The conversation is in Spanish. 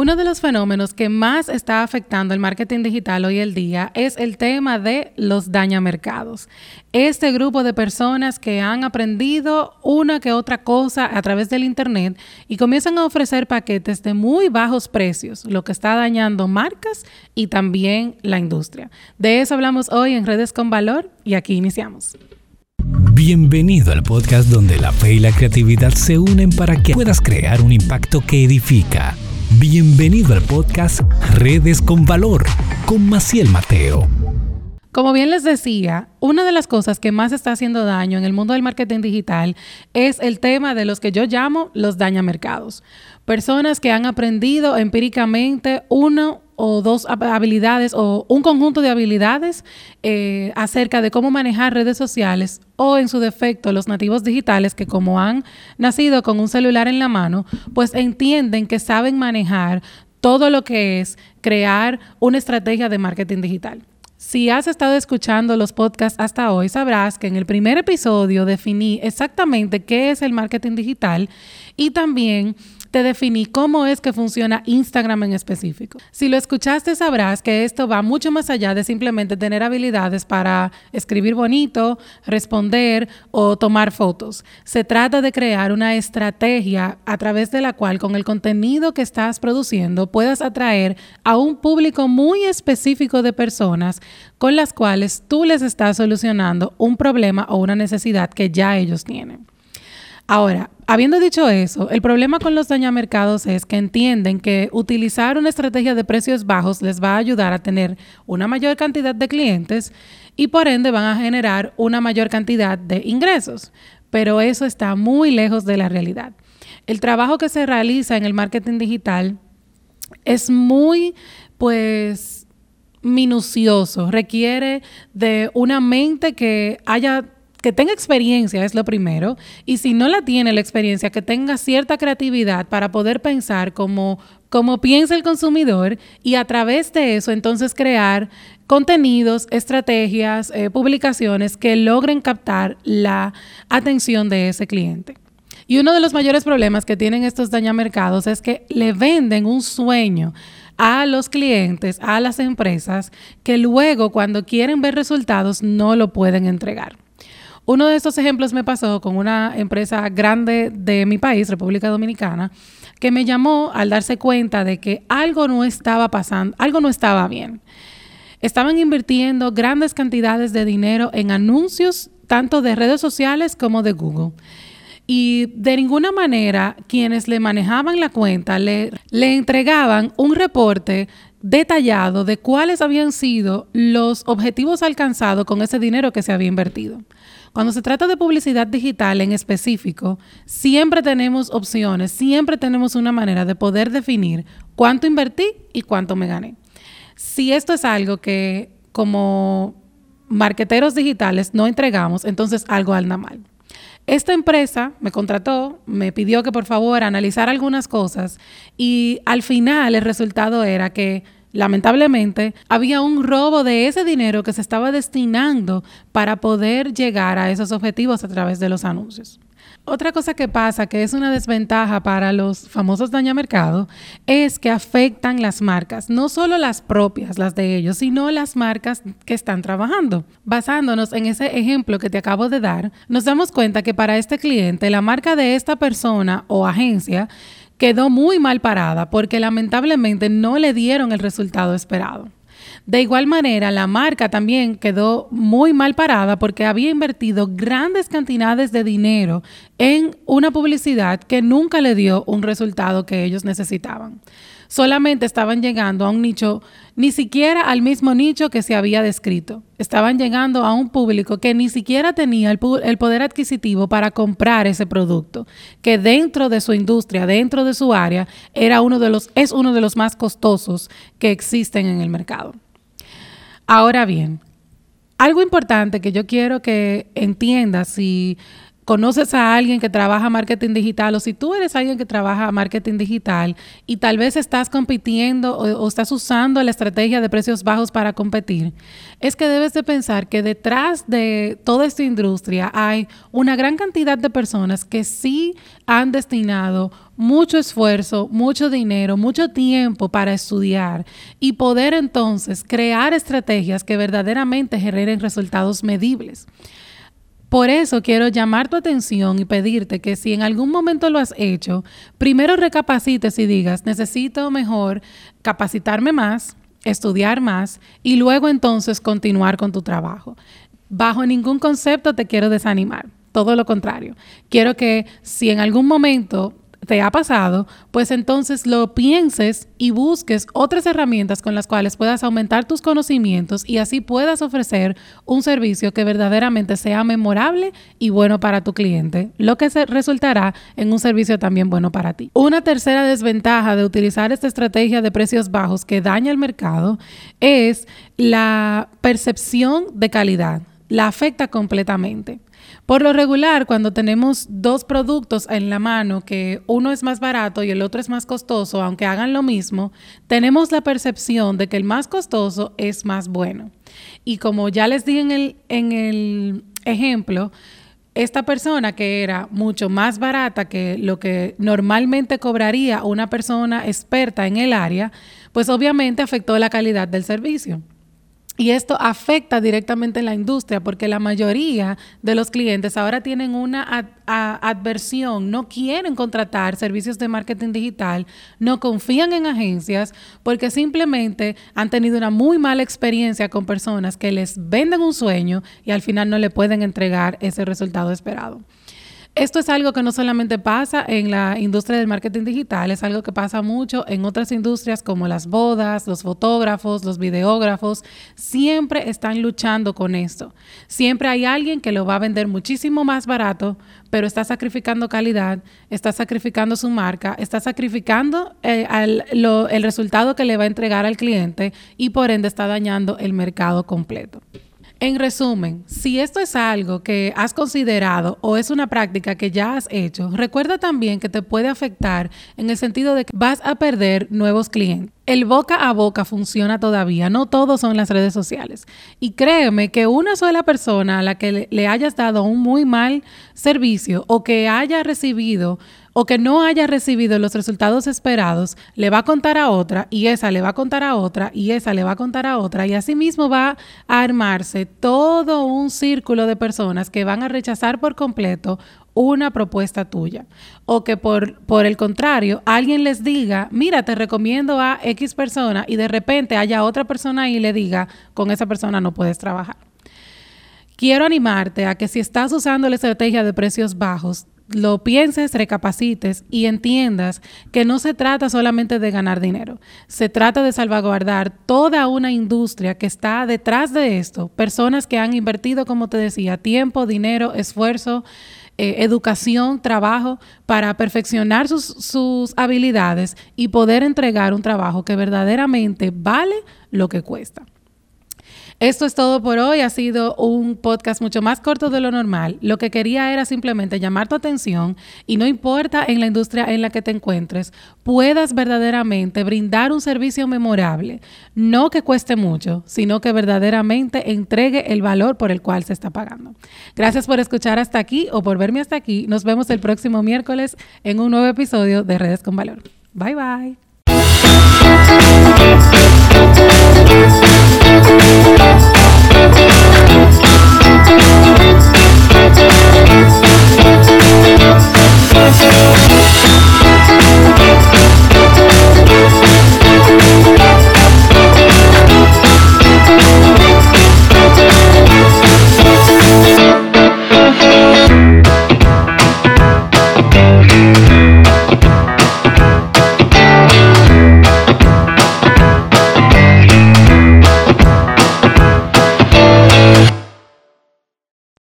Uno de los fenómenos que más está afectando el marketing digital hoy en día es el tema de los dañamercados. Este grupo de personas que han aprendido una que otra cosa a través del Internet y comienzan a ofrecer paquetes de muy bajos precios, lo que está dañando marcas y también la industria. De eso hablamos hoy en Redes con Valor y aquí iniciamos. Bienvenido al podcast donde la fe y la creatividad se unen para que puedas crear un impacto que edifica. Bienvenido al podcast Redes con Valor con Maciel Mateo. Como bien les decía, una de las cosas que más está haciendo daño en el mundo del marketing digital es el tema de los que yo llamo los dañamercados. Personas que han aprendido empíricamente uno o dos habilidades o un conjunto de habilidades eh, acerca de cómo manejar redes sociales o en su defecto los nativos digitales que como han nacido con un celular en la mano, pues entienden que saben manejar todo lo que es crear una estrategia de marketing digital. Si has estado escuchando los podcasts hasta hoy, sabrás que en el primer episodio definí exactamente qué es el marketing digital y también te definí cómo es que funciona Instagram en específico. Si lo escuchaste, sabrás que esto va mucho más allá de simplemente tener habilidades para escribir bonito, responder o tomar fotos. Se trata de crear una estrategia a través de la cual con el contenido que estás produciendo puedas atraer a un público muy específico de personas con las cuales tú les estás solucionando un problema o una necesidad que ya ellos tienen. Ahora, habiendo dicho eso, el problema con los dañamercados es que entienden que utilizar una estrategia de precios bajos les va a ayudar a tener una mayor cantidad de clientes y por ende van a generar una mayor cantidad de ingresos. Pero eso está muy lejos de la realidad. El trabajo que se realiza en el marketing digital es muy, pues, minucioso, requiere de una mente que haya que tenga experiencia es lo primero, y si no la tiene la experiencia, que tenga cierta creatividad para poder pensar como, como piensa el consumidor y a través de eso entonces crear contenidos, estrategias, eh, publicaciones que logren captar la atención de ese cliente. Y uno de los mayores problemas que tienen estos dañamercados es que le venden un sueño a los clientes, a las empresas, que luego cuando quieren ver resultados no lo pueden entregar. Uno de estos ejemplos me pasó con una empresa grande de mi país, República Dominicana, que me llamó al darse cuenta de que algo no estaba pasando, algo no estaba bien. Estaban invirtiendo grandes cantidades de dinero en anuncios, tanto de redes sociales como de Google. Y de ninguna manera quienes le manejaban la cuenta le, le entregaban un reporte detallado de cuáles habían sido los objetivos alcanzados con ese dinero que se había invertido. Cuando se trata de publicidad digital en específico, siempre tenemos opciones, siempre tenemos una manera de poder definir cuánto invertí y cuánto me gané. Si esto es algo que como marqueteros digitales no entregamos, entonces algo anda mal. Esta empresa me contrató, me pidió que por favor analizara algunas cosas y al final el resultado era que lamentablemente, había un robo de ese dinero que se estaba destinando para poder llegar a esos objetivos a través de los anuncios. Otra cosa que pasa, que es una desventaja para los famosos dañamercado, es que afectan las marcas, no solo las propias, las de ellos, sino las marcas que están trabajando. Basándonos en ese ejemplo que te acabo de dar, nos damos cuenta que para este cliente, la marca de esta persona o agencia quedó muy mal parada porque lamentablemente no le dieron el resultado esperado. De igual manera, la marca también quedó muy mal parada porque había invertido grandes cantidades de dinero en una publicidad que nunca le dio un resultado que ellos necesitaban solamente estaban llegando a un nicho, ni siquiera al mismo nicho que se había descrito. Estaban llegando a un público que ni siquiera tenía el, poder adquisitivo para comprar ese producto, que dentro de su industria, dentro de su área, era uno de los, es uno de los más costosos que existen en el mercado. Ahora bien, algo importante que yo quiero que entiendas si conoces a alguien que trabaja marketing digital o si tú eres alguien que trabaja marketing digital y tal vez estás compitiendo o, estás usando la estrategia de precios bajos para competir, es que debes de pensar que detrás de toda esta industria hay una gran cantidad de personas que sí han destinado mucho esfuerzo, mucho dinero, mucho tiempo para estudiar y poder entonces crear estrategias que verdaderamente generen resultados medibles. Por eso quiero llamar tu atención y pedirte que si en algún momento lo has hecho, primero recapacites y digas, necesito mejor capacitarme más, estudiar más y luego entonces continuar con tu trabajo. Bajo ningún concepto te quiero desanimar, todo lo contrario. Quiero que si en algún momento te ha pasado, pues entonces lo pienses y busques otras herramientas con las cuales puedas aumentar tus conocimientos y así puedas ofrecer un servicio que verdaderamente sea memorable y bueno para tu cliente, lo que se resultará en un servicio también bueno para ti. Una tercera desventaja de utilizar esta estrategia de precios bajos que daña el mercado es la percepción de calidad. La afecta completamente. Por lo regular, cuando tenemos dos productos en la mano, que uno es más barato y el otro es más costoso, aunque hagan lo mismo, tenemos la percepción de que el más costoso es más bueno. Y como ya les dije en el, en el ejemplo, esta persona que era mucho más barata que lo que normalmente cobraría una persona experta en el área, pues obviamente afectó la calidad del servicio. Y esto afecta directamente la industria porque la mayoría de los clientes ahora tienen una adversión, no quieren contratar servicios de marketing digital, no confían en agencias porque simplemente han tenido una muy mala experiencia con personas que les venden un sueño y al final no le pueden entregar ese resultado esperado. Esto es algo que no solamente pasa en la industria del marketing digital, es algo que pasa mucho en otras industrias como las bodas, los fotógrafos, los videógrafos. Siempre están luchando con esto. Siempre hay alguien que lo va a vender muchísimo más barato, pero está sacrificando calidad, está sacrificando su marca, está sacrificando eh, el resultado que le va a entregar al cliente y por ende está dañando el mercado completo. En resumen, si esto es algo que has considerado o es una práctica que ya has hecho, recuerda también que te puede afectar en el sentido de que vas a perder nuevos clientes. El boca a boca funciona todavía, no todos son las redes sociales. Y créeme que una sola persona a la que le hayas dado un muy mal servicio o que haya recibido o que no haya recibido los resultados esperados, le va a contar a otra y esa le va a contar a otra y esa le va a contar a otra y así mismo va a armarse todo un círculo de personas que van a rechazar por completo una propuesta tuya. O que por, por el contrario, alguien les diga, mira, te recomiendo a X persona y de repente haya otra persona y le diga, con esa persona no puedes trabajar. Quiero animarte a que si estás usando la estrategia de precios bajos, lo pienses, recapacites y entiendas que no se trata solamente de ganar dinero, se trata de salvaguardar toda una industria que está detrás de esto, personas que han invertido, como te decía, tiempo, dinero, esfuerzo, eh, educación, trabajo para perfeccionar sus, sus habilidades y poder entregar un trabajo que verdaderamente vale lo que cuesta. Esto es todo por hoy. Ha sido un podcast mucho más corto de lo normal. Lo que quería era simplemente llamar tu atención y no importa en la industria en la que te encuentres, puedas verdaderamente brindar un servicio memorable. No que cueste mucho, sino que verdaderamente entregue el valor por el cual se está pagando. Gracias por escuchar hasta aquí o por verme hasta aquí. Nos vemos el próximo miércoles en un nuevo episodio de Redes con Valor. Bye bye.